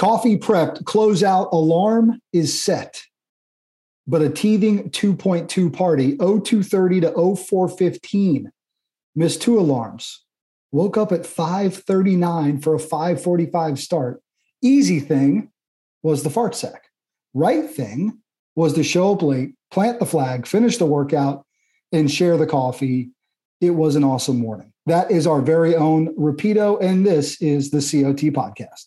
Coffee prepped, closeout alarm is set. But a teething 2.2 party, 0230 to 0415. Missed two alarms. Woke up at 539 for a 545 start. Easy thing was the fart sack. Right thing was to show up late, plant the flag, finish the workout, and share the coffee. It was an awesome morning. That is our very own Rapido, and this is the COT podcast.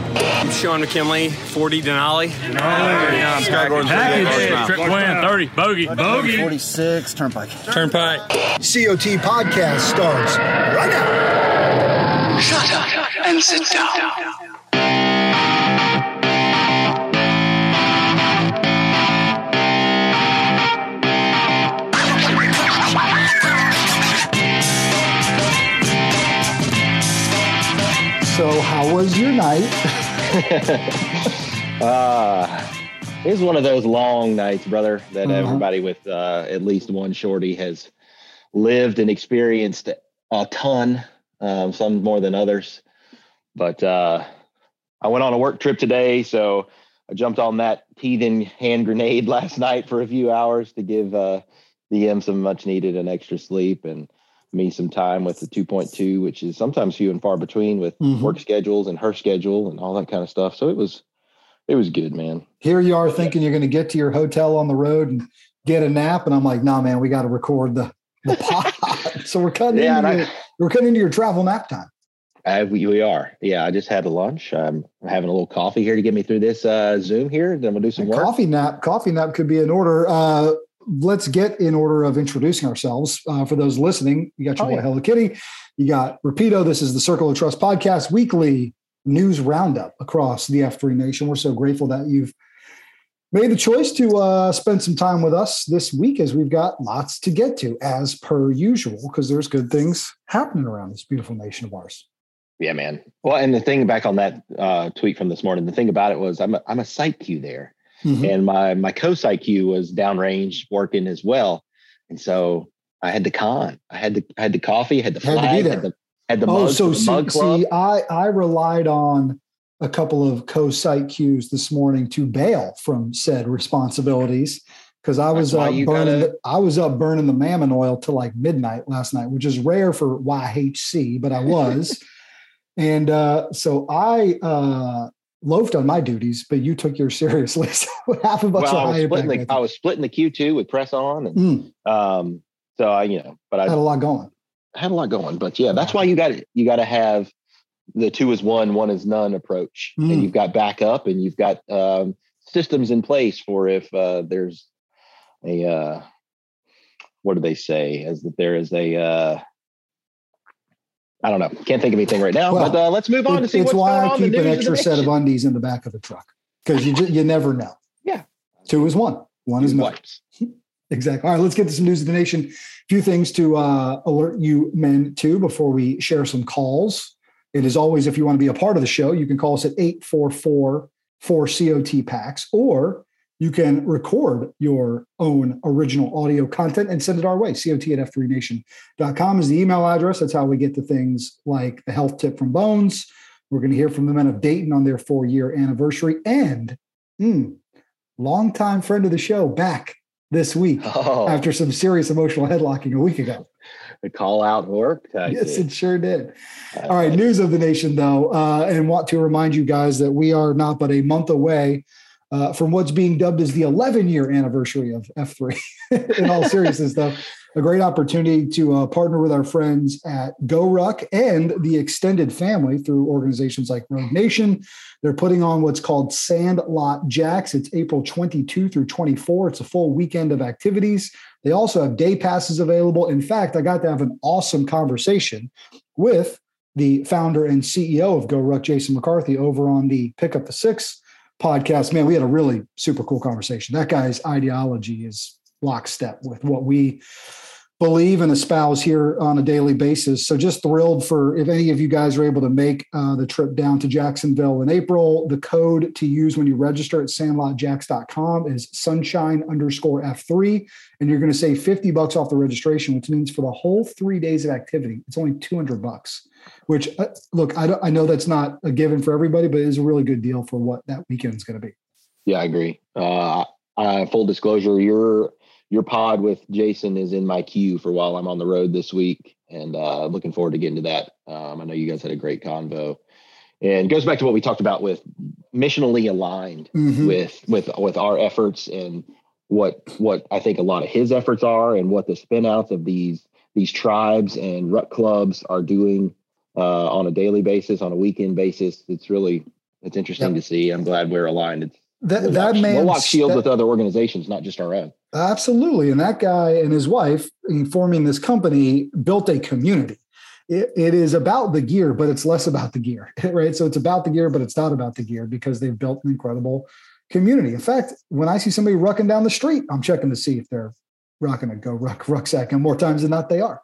I'm Sean McKinley, 40 Denali. Denali. Scott Gordon, Trip win, 30, bogey, bogey. 46, Turnpike. Turnpike. COT Podcast starts right now. Shut up and sit down. So, how was your night? uh, was one of those long nights, brother, that Uh-huh. everybody with uh, at least one shorty has lived and experienced a ton, um, some more than others. But uh, I went on a work trip today, so I jumped on that teething hand grenade last night for a few hours to give uh, DM some much needed and extra sleep and me some time with the 2.2, which is sometimes few and far between with Mhm. work schedules and her schedule and all that kind of stuff. So it was it was good, man. Here you are thinking you're going to get to your hotel on the road and get a nap, and I'm like, nah, man, we got to record the the pod. so we're cutting Yeah, into I- your, we're cutting into your travel nap time. Uh, we, we are. Yeah, I just had a lunch. I'm having a little coffee here to get me through this uh, Zoom here. Then we'll do some work. Coffee nap, coffee nap could be in order. Uh, let's get in order of introducing ourselves. Uh, for those listening, you got your Oh, boy yeah. Hello Kitty, you got Rapido. This is the Circle of Trust podcast weekly news roundup across the F3 Nation. We're so grateful that you've made the choice to uh, spend some time with us this week as we've got lots to get to as per usual because there's good things happening around this beautiful nation of ours. Yeah, man. Well, and the thing back on that uh, tweet from this morning, the thing about it was I'm a, I'm a site Q there, Mhm. and my my co site Q was downrange working as well, and so I had the con. I had the I had the coffee, had the Had to flag, there. had the had the oh, mug, so the see, mug see, I I relied on a couple of co-site Qs this morning to bail from said responsibilities because I was up burning. gotta- The, I was up burning the mammon oil till like midnight last night, which is rare for YHC, but I was, and uh, so I uh, loafed on my duties, but you took yours seriously. So half of us well, are I was the I was splitting the queue too with press on, and Mm, um, so I you know, but I had a lot going. I had a lot going, but yeah, that's why you got it. you got to have the two is one, one is none approach, Mm. and you've got backup, and you've got um, systems in place for if uh, there's a uh, what do they say? As that there is a uh, I don't know, can't think of anything right now, Well, but uh, let's move on It- to see it's what's why I keep an extra set of undies in the back of the truck because you ju- you never know. Yeah. two is one. One is Two wipes. Exactly. All right, let's get to some news of the nation. A few things to uh, alert you men to before we share some calls. It is always, if you want to be a part of the show, you can call us at 844 4 COT packs, or you can record your own original audio content and send it our way. COT at F3Nation.com is the email address. That's how we get to things like the health tip from Bones. We're going to hear from the men of Dayton on their four year anniversary and mm, longtime friend of the show back this week Oh, after some serious emotional headlocking a week ago. the call out worked. I Yes, it sure did. I All right, it. news of the nation, though, uh, and want to remind you guys that we are not but a month away uh, from what's being dubbed as the 11 year anniversary of F3. In all seriousness, though, a great opportunity to uh, partner with our friends at GoRuck and the extended family through organizations like Rogue Nation. They're putting on what's called Sandlot JAX. It's April 22 through 24. It's a full weekend of activities. They also have day passes available. In fact, I got to have an awesome conversation with the founder and CEO of GoRuck, Jason McCarthy, over on the Pick Up the Six podcast. Man, we had a really super cool conversation. That guy's ideology is lockstep with what we believe and espouse here on a daily basis. So just thrilled for if any of you guys are able to make uh, the trip down to Jacksonville in April. The code to use when you register at sandlotjax.com is sunshine underscore F3. And you're going to save 50 bucks off the registration, which means for the whole three days of activity, it's only 200 bucks, which uh, look, I, I know that's not a given for everybody, but it is a really good deal for what that weekend is going to be. Yeah, I agree. Uh, full disclosure, you're your pod with Jason is in my queue for while I'm on the road this week, and uh, looking forward to getting to that. Um, I know you guys had a great convo, and goes back to what we talked about with missionally aligned mm-hmm. with with with our efforts and what what I think a lot of his efforts are, and what the spinouts of these these tribes and rut clubs are doing uh, on a daily basis, on a weekend basis. It's really it's interesting yep. to see. I'm glad we're aligned. It's, that we'll that man we'll walk shield with other organizations, not just our own. Absolutely. And that guy and his wife, in forming this company, built a community. It, it is about the gear, but it's less about the gear, right? So it's about the gear, but it's not about the gear because they've built an incredible community. In fact, when I see somebody rucking down the street, I'm checking to see if they're rocking a GoRuck rucksack, and more times than not, they are.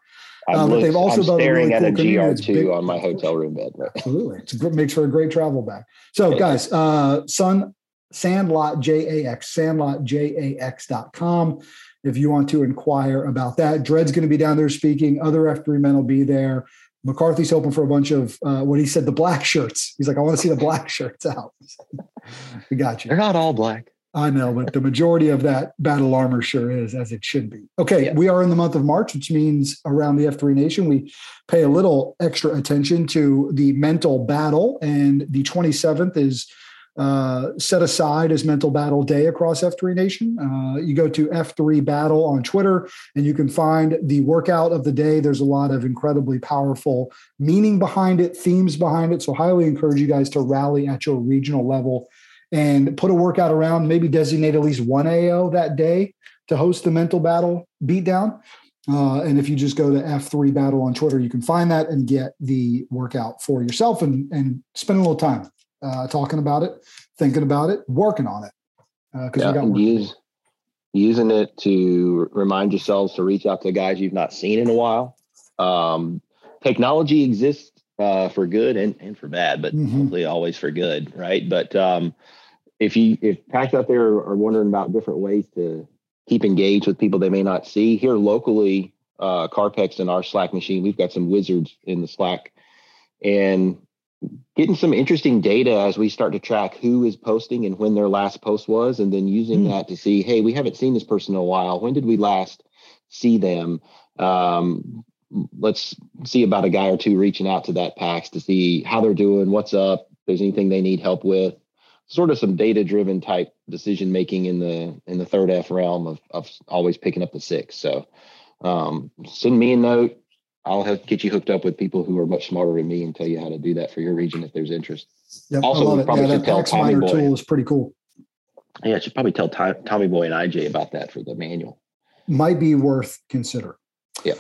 I'm, um, but they've also I'm staring really at cool a GR2 on my hotel room bed. Right? Absolutely, it makes for a great travel bag. So, guys, uh, Sun Sandlot JAX, sandlotjax.com. If you want to inquire about that, Dred's going to be down there speaking. Other F3 men will be there. McCarthy's hoping for a bunch of uh, what he said, the black shirts. He's like, I want to see the black shirts out. we got you. They're not all black. I know, but the majority of that battle armor sure is, as it should be. Okay, yeah. we are in the month of March, which means around the F3 Nation, we pay a little extra attention to the mental battle. And the 27th is uh, set aside as Mental Battle Day across F3 Nation. Uh, you go to F3 Battle on Twitter and you can find the workout of the day. There's a lot of incredibly powerful meaning behind it, themes behind it. So, highly encourage you guys to rally at your regional level and put a workout around, maybe designate at least one AO that day to host the Mental Battle beatdown. Uh, and if you just go to F3 Battle on Twitter, you can find that and get the workout for yourself and, and spend a little time uh, talking about it, thinking about it, working on it. Because uh, yeah, we got use, using it to remind yourselves to reach out to guys you've not seen in a while. Um, technology exists uh, for good and, and for bad, but mm-hmm. hopefully always for good, right? But um, if you if packs out there are wondering about different ways to keep engaged with people they may not see here locally, uh, Carpex and our Slack machine, we've got some wizards in the Slack, and getting some interesting data as we start to track who is posting and when their last post was, and then using mm. that to see, hey, we haven't seen this person in a while. When did we last see them? Um, let's see about a guy or two reaching out to that PAX to see how they're doing, what's up, if there's anything they need help with. Sort of some data driven type decision making in the in the third F realm of of always picking up the six. So um, send me a note I'll have, get you hooked up with people who are much smarter than me and tell you how to do that for your region if there's interest. Yep, also, we probably yeah, should tell Tommy Boy. tool is pretty cool. Yeah, I should probably tell Tommy Boy and IJ about that for the manual. Might be worth consider. Yeah.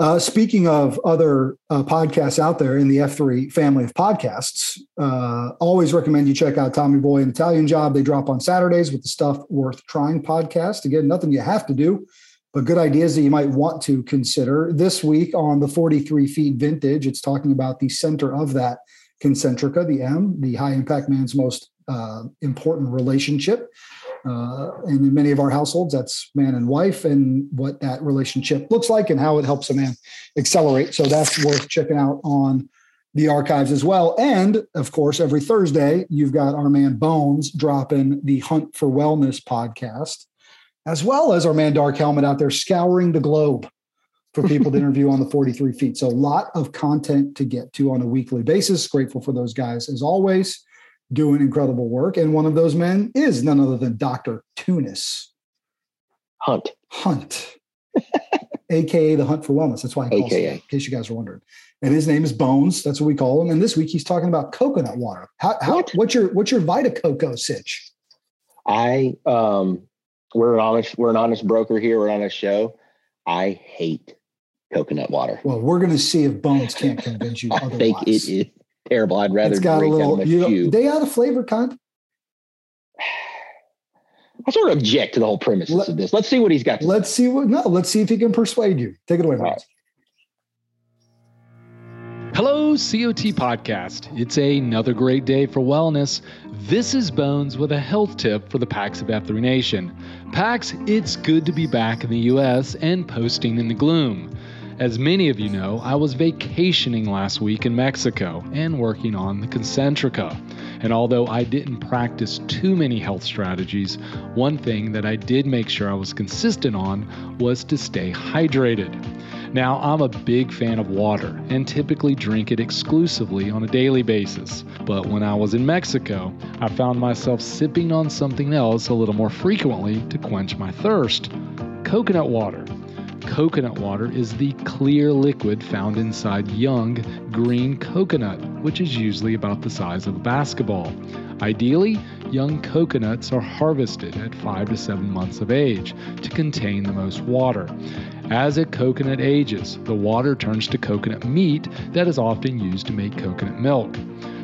Uh, speaking of other uh, podcasts out there in the F3 family of podcasts, uh, always recommend you check out Tommy Boy and Italian Job. They drop on Saturdays with the Stuff Worth Trying podcast. Again, nothing you have to do but good ideas that you might want to consider. This week on the 43 feet vintage, it's talking about the center of that concentrica, the M, the high impact man's most uh, important relationship. Uh, and in many of our households, that's man and wife, and what that relationship looks like and how it helps a man accelerate. So that's worth checking out on the archives as well. And of course, every Thursday, you've got our man Bones dropping the Hunt for Wellness podcast as well as our man Dark Helmet out there scouring the globe for people to interview on the 43 feet. So a lot of content to get to on a weekly basis. Grateful for those guys as always, doing incredible work. And one of those men is none other than Dr. Tunis. Hunt. Hunt. AKA the Hunt for Wellness. That's why I call AKA. in case you guys are wondering. And his name is Bones. That's what we call him. And this week he's talking about coconut water. How, how what? what's your what's your Vita Coco sitch? I um we're an honest we're an honest broker here. We're on a show. I hate coconut water. Well, we're going to see if Bones can't convince you. I otherwise. think it is terrible. I'd rather it's got a little. You know, they add a flavor kind. I sort of object to the whole premise Let- of this. Let's see what he's got. To Let's see what. No, let's see if he can persuade you. Take it away. Lance. Hello, COT Podcast. It's another great day for wellness. This is Bones with a health tip for the PAX of F3 Nation. PAX, it's good to be back in the US and posting in the gloom. As many of you know, I was vacationing last week in Mexico and working on the Concentrica. And although I didn't practice too many health strategies, one thing that I did make sure I was consistent on was to stay hydrated. Now, I'm a big fan of water and typically drink it exclusively on a daily basis. But when I was in Mexico, I found myself sipping on something else a little more frequently to quench my thirst coconut water. Coconut water is the clear liquid found inside young green coconut, which is usually about the size of a basketball. Ideally, young coconuts are harvested at 5 to 7 months of age to contain the most water. As a coconut ages, the water turns to coconut meat that is often used to make coconut milk.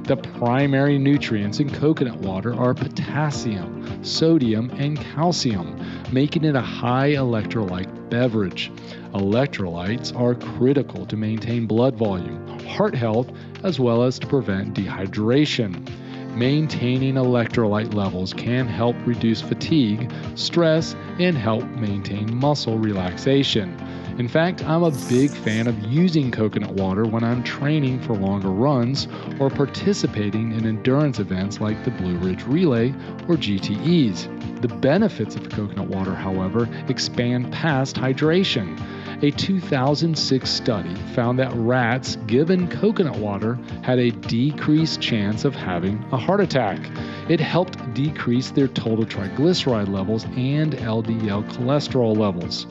The primary nutrients in coconut water are potassium, sodium, and calcium, making it a high electrolyte beverage. Electrolytes are critical to maintain blood volume, heart health, as well as to prevent dehydration. Maintaining electrolyte levels can help reduce fatigue, stress, and help maintain muscle relaxation. In fact, I'm a big fan of using coconut water when I'm training for longer runs or participating in endurance events like the Blue Ridge Relay or GTEs. The benefits of coconut water, however, expand past hydration. A 2006 study found that rats given coconut water had a decreased chance of having a heart attack. It helped decrease their total triglyceride levels and LDL cholesterol levels.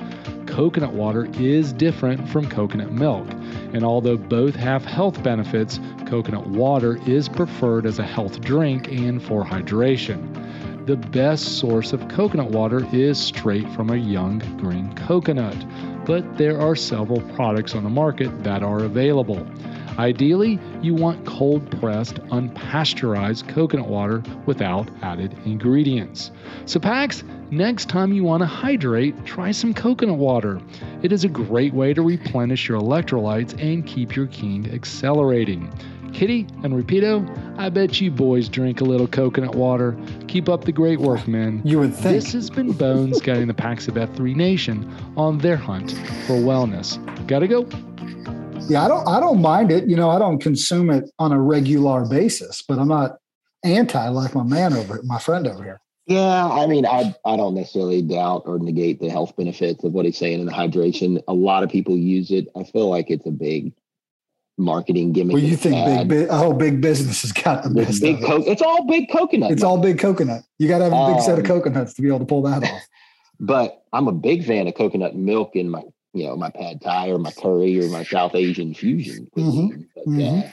Coconut water is different from coconut milk, and although both have health benefits, coconut water is preferred as a health drink and for hydration. The best source of coconut water is straight from a young green coconut, but there are several products on the market that are available. Ideally, you want cold pressed, unpasteurized coconut water without added ingredients. So, Pax, next time you want to hydrate, try some coconut water. It is a great way to replenish your electrolytes and keep your king accelerating. Kitty and Rapido, I bet you boys drink a little coconut water. Keep up the great work, men. You would think. This has been Bones guiding the Pax of F3 Nation on their hunt for wellness. Gotta go. Yeah, I don't. I don't mind it. You know, I don't consume it on a regular basis, but I'm not anti like my man over, my friend over here. Yeah, I mean, I I don't necessarily doubt or negate the health benefits of what he's saying in the hydration. A lot of people use it. I feel like it's a big marketing gimmick. Well, you think big, big, oh, big business has got the best. big of it. it's all big coconut. It's all big coconut. You got to have a big set of Um, coconuts to be able to pull that off. but I'm a big fan of coconut milk in my, you know, my pad thai or my curry or my South Asian fusion. cuisine. But, mhm. uh,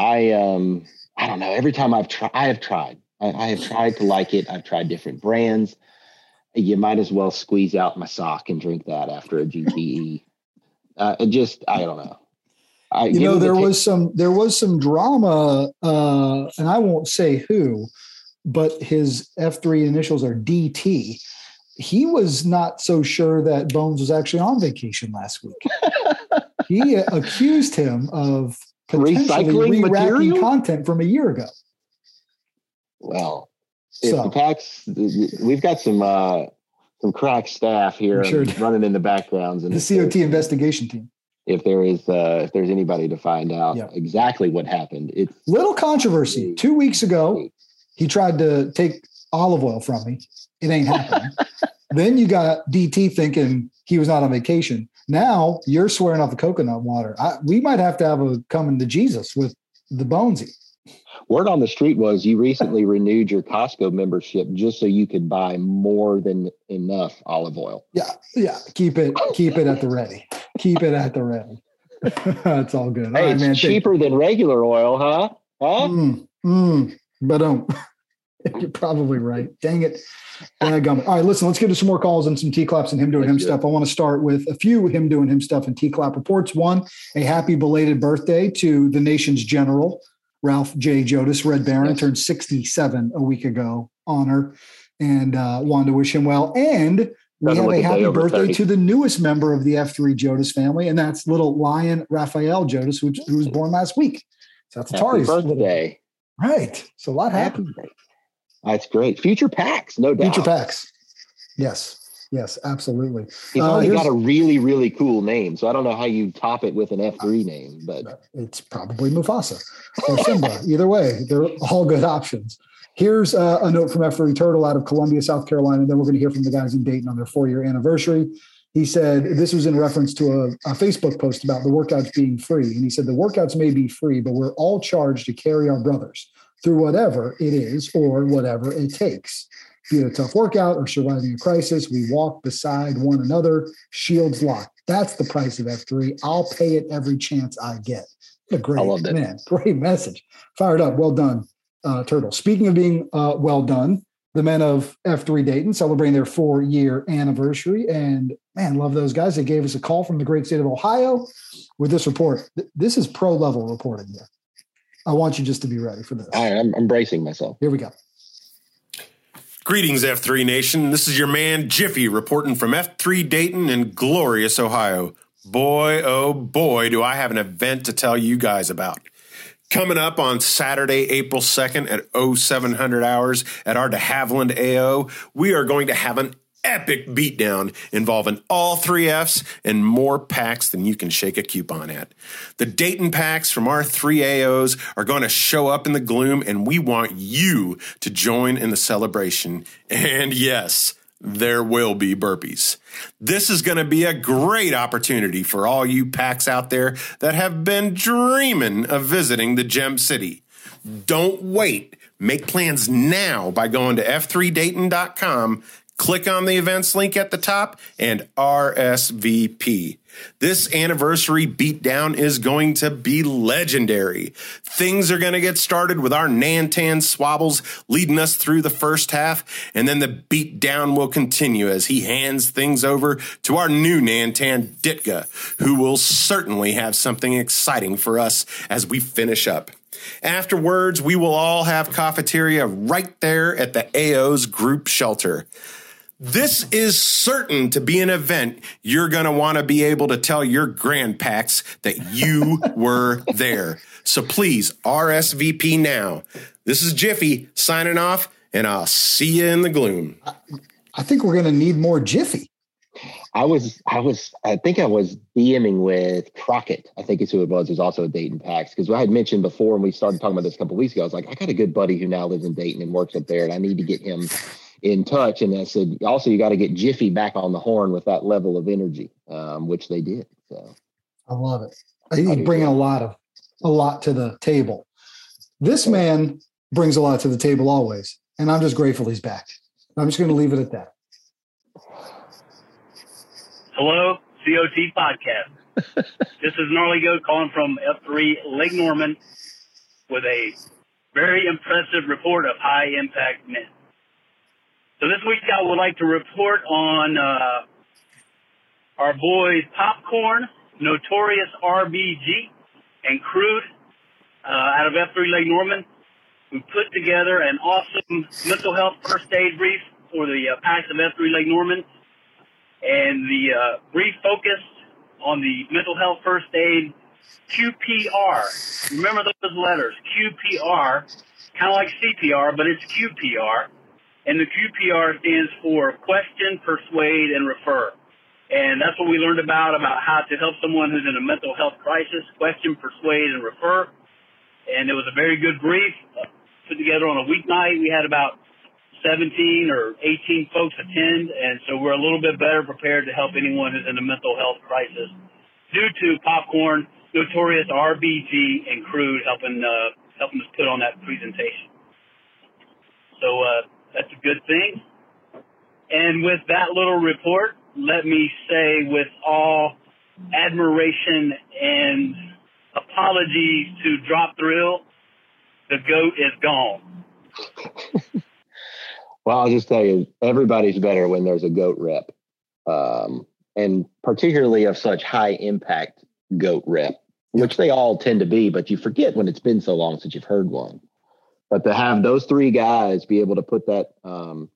I um, I don't know. Every time I've tried, I have tried. I, I have tried to like it. I've tried different brands. You might as well squeeze out my sock and drink that after a GTE. uh, it just, I don't know. I, you know me the there was some there was some drama uh and i won't say who but his f3 initials are dt he was not so sure that bones was actually on vacation last week. He accused him of potentially material? content from a year ago. Well, if So- the packs, we've got some uh some crack staff here sure- running in the backgrounds, and the cot investigation team If there is, uh if there's anybody to find out Yeah. exactly what happened, it's little controversy. Two weeks ago he tried to take olive oil from me. It ain't happening. Then you got dt thinking he was not on vacation. Now you're swearing off the coconut water. I, we might have to have a coming to jesus with the bonesy word on the street was you recently renewed your Costco membership just so you could buy more than enough olive oil. yeah yeah keep it keep it at the ready keep it at the ready that's all good Hey, all right it's man cheaper than regular oil, huh? Huh? Mm, mm, but um, you're probably right. Dang it. Dadgummit. All right, listen, let's get to some more calls and some T claps and him doing him stuff. I want to start with a few him doing him stuff and T clap reports. One, a happy belated birthday to the nation's general, Ralph J. Jodas. Red Baron Yes. turned 67 a week ago. Honor. and uh, wanted to wish him well. And we Doesn't have a happy birthday 30. to the newest member of the F3 Jodas family, and that's little Lion Raphael Jodas, who, who was born last week. So that's Happy Atari's birthday. Right. So a lot Happy happened. birthday. That's great. Future packs, no doubt. Future packs. Yes. Yes, absolutely. He's Uh, already got a really, really cool name. So I don't know how you top it with an F3 name, but It's probably Mufasa or Simba. Either way, they're all good options. Here's uh, a note from F3 Turtle out of Columbia, South Carolina. And then we're going to hear from the guys in Dayton on their four year anniversary. He said this was in reference to a, a Facebook post about the workouts being free. And he said the workouts may be free, but we're all charged to carry our brothers through whatever it is or whatever it takes. Be it a tough workout or surviving a crisis, we walk beside one another, shields locked. That's the price of F3. I'll pay it every chance I get. What a great I man, great message. Fired up. Well done, uh, Turtle. Speaking of being uh, well done, the men of F3 Dayton celebrating their four year anniversary. And man, love those guys. They gave us a call from the great state of Ohio with this report. This is pro level reporting here. I want you just to be ready for this. I, I'm, I'm bracing myself. Here we go. Greetings, F3 Nation. This is your man Jiffy reporting from F3 Dayton in glorious Ohio. Boy, oh boy, do I have an event to tell you guys about. Coming up on Saturday, April 2nd at 0700 hours at our de Havilland AO, we are going to have an epic beatdown involving all three Fs and more packs than you can shake a coupon at. The Dayton packs from our three AOs are going to show up in the gloom, and we want you to join in the celebration. And yes, there will be burpees. This is going to be a great opportunity for all you packs out there that have been dreaming of visiting the Gem City. Don't wait. Make plans now by going to f3dayton.com, click on the events link at the top, and RSVP. This anniversary beatdown is going to be legendary. Things are going to get started with our Nantan Swabbles leading us through the first half, and then the beatdown will continue as he hands things over to our new Nantan Ditka, who will certainly have something exciting for us as we finish up. Afterwards, we will all have coffeeteria right there at the AO's group shelter. This is certain to be an event you're going to want to be able to tell your grandpacks that you were there. So please RSVP now. This is Jiffy signing off, and I'll see you in the gloom. I think we're going to need more Jiffy. I was, I was, I think I was DMing with Crockett. I think it's who it was. Who's also a Dayton Pax because I had mentioned before when we started talking about this a couple of weeks ago. I was like, I got a good buddy who now lives in Dayton and works up there, and I need to get him in touch. And I said, also, you got to get Jiffy back on the horn with that level of energy, um, which they did. So I love it. He's bringing a lot of a lot to the table. This man brings a lot to the table always, and I'm just grateful he's back. I'm just going to leave it at that. Hello, COT podcast. this is Gnarly Goat calling from F3 Lake Norman with a very impressive report of high impact men. So this week I would like to report on uh, our boys Popcorn, Notorious RBG, and Crude uh, out of F3 Lake Norman, who put together an awesome mental health first aid brief for the uh, packs of F3 Lake Norman and the uh, brief focused on the mental health first aid QPR. Remember those letters, QPR, kind of like CPR, but it's QPR. And the QPR stands for question, persuade, and refer. And that's what we learned about, about how to help someone who's in a mental health crisis, question, persuade, and refer. And it was a very good brief uh, put together on a weeknight. We had about 17 or 18 folks attend, and so we're a little bit better prepared to help anyone who's in a mental health crisis due to Popcorn, Notorious RBG, and Crude helping uh, helping us put on that presentation. So uh, that's a good thing. And with that little report, let me say with all admiration and apologies to Drop Thrill, the goat is gone. Well, I'll just tell you, everybody's better when there's a goat rep, um, and particularly of such high impact goat rep, which they all tend to be. But you forget when it's been so long since you've heard one. But to have those three guys be able to put that um,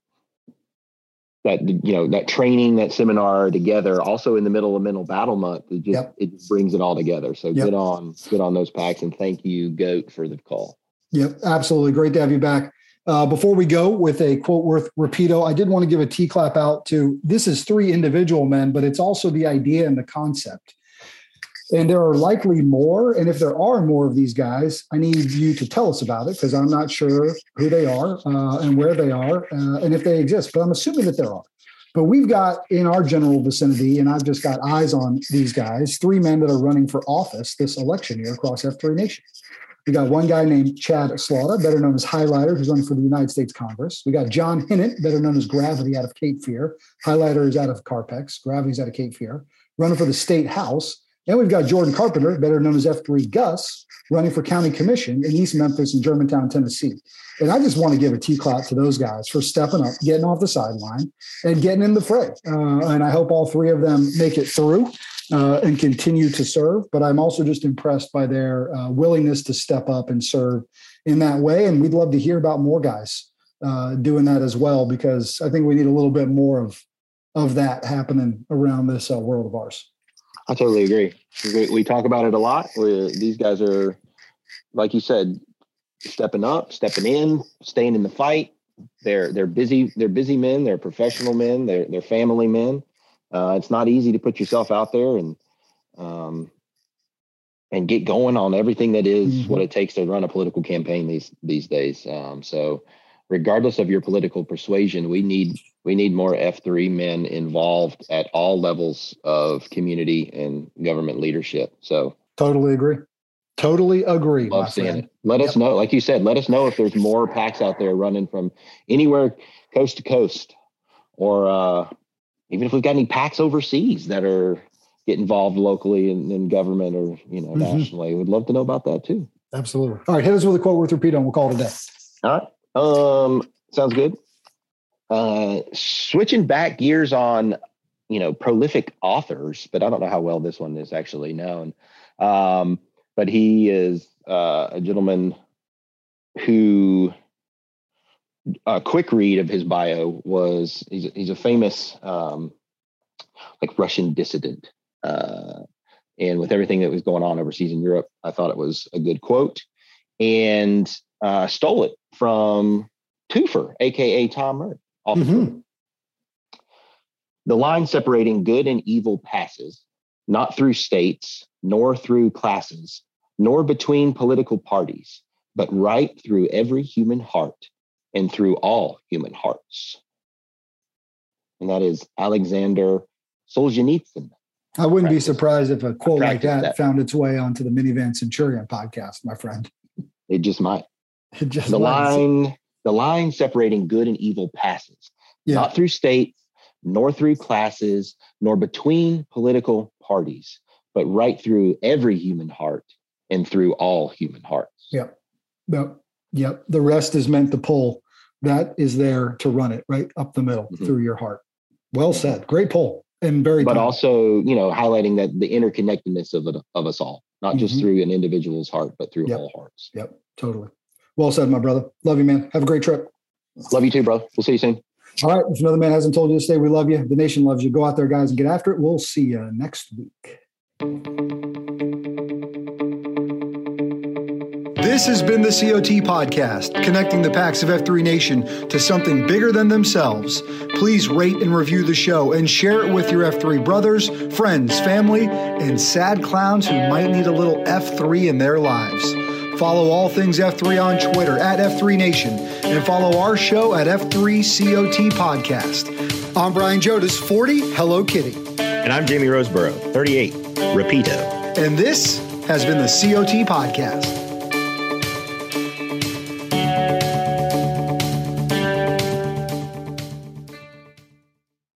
that you know that training that seminar together also in the middle of mental battle month it just Yep. it just brings it all together so Yep. good on good on those packs and thank you goat for the call Yep, absolutely. Great to have you back. Uh, before we go with a quote worth repeato, I did want to give a T clap out to this is three individual men, but it's also the idea and the concept. And there are likely more. And if there are more of these guys, I need you to tell us about it because I'm not sure who they are uh, and where they are uh, and if they exist, but I'm assuming that there are. But we've got in our general vicinity, and I've just got eyes on these guys, three men that are running for office this election year across F3 Nation. We got one guy named Chad Slaughter, better known as Highlighter, who's running for the United States Congress. We got John Hinnant, better known as Gravity, out of Cape Fear. Highlighter is out of Carpex. Gravity's out of Cape Fear, running for the state house. And we've got Jordan Carpenter, better known as F3 Gus, running for county commission in East Memphis and Germantown, Tennessee. And I just want to give a T clap to those guys for stepping up, getting off the sideline, and getting in the fray. Uh, and I hope all three of them make it through uh, and continue to serve. But I'm also just impressed by their uh, willingness to step up and serve in that way. And we'd love to hear about more guys uh, doing that as well, because I think we need a little bit more of of that happening around this uh, world of ours. I totally agree we, we talk about it a lot we, these guys are like you said stepping up stepping in staying in the fight they're they're busy they're busy men they're professional men they're they're family men uh, it's not easy to put yourself out there and um, and get going on everything that is Mhm. what it takes to run a political campaign these these days. Um, so, regardless of your political persuasion, we need we need more F three men involved at all levels of community and government leadership. So, Totally agree. Totally agree. my love seeing friend. it. Let us know, like you said, let us know if there's more packs out there running from anywhere coast to coast, or uh, even if we've got any packs overseas that are get involved locally in, in government or you know Mhm. nationally. We'd love to know about that too. Absolutely. All right, hit us with a quote worth repeating, we'll call it a day. All right. Um, sounds good. Uh, switching back gears on, you know, prolific authors, but I don't know how well this one is actually known. Um, but he is uh, a gentleman who a quick read of his bio was he's he's a famous um, like Russian dissident. Uh, and with everything that was going on overseas in Europe, I thought it was a good quote and uh, stole it from Twofer, aka Tom Murray. Mhm. Twitter. The line separating good and evil passes, not through states, nor through classes, nor between political parties, but right through every human heart and through all human hearts. And that is Alexander Solzhenitsyn. I wouldn't be surprised if a quote like that, that. found its way onto the Minivan Centurion podcast, my friend. It just might. Just The line, the line separating good and evil passes, Yeah. not through states, nor through classes, nor between political parties, but right through every human heart and through all human hearts. Yep. Yep. Yep. The rest is meant to pull. That is there to run it right up the middle Mhm. through your heart. Well said. Great pull and very. But timely. also, you know, highlighting that the interconnectedness of it, of us all, not just Mhm. through an individual's heart, but through Yep. all hearts. Yep. Totally. Well said, my brother. Love you, man. Have a great trip. Love you too, bro. We'll see you soon. All right. If another man hasn't told you to stay, we love you. The nation loves you. Go out there, guys, and get after it. We'll see you next week. This has been the COT Podcast, connecting the packs of F3 Nation to something bigger than themselves. Please rate and review the show and share it with your F3 brothers, friends, family, and sad clowns who might need a little F3 in their lives. Follow all things F3 on Twitter at F3 Nation and follow our show at F3 COT Podcast. I'm Brian Jodas, 40, Hello Kitty. And I'm Jamie Roseborough, 38, Rapido. And this has been the COT Podcast.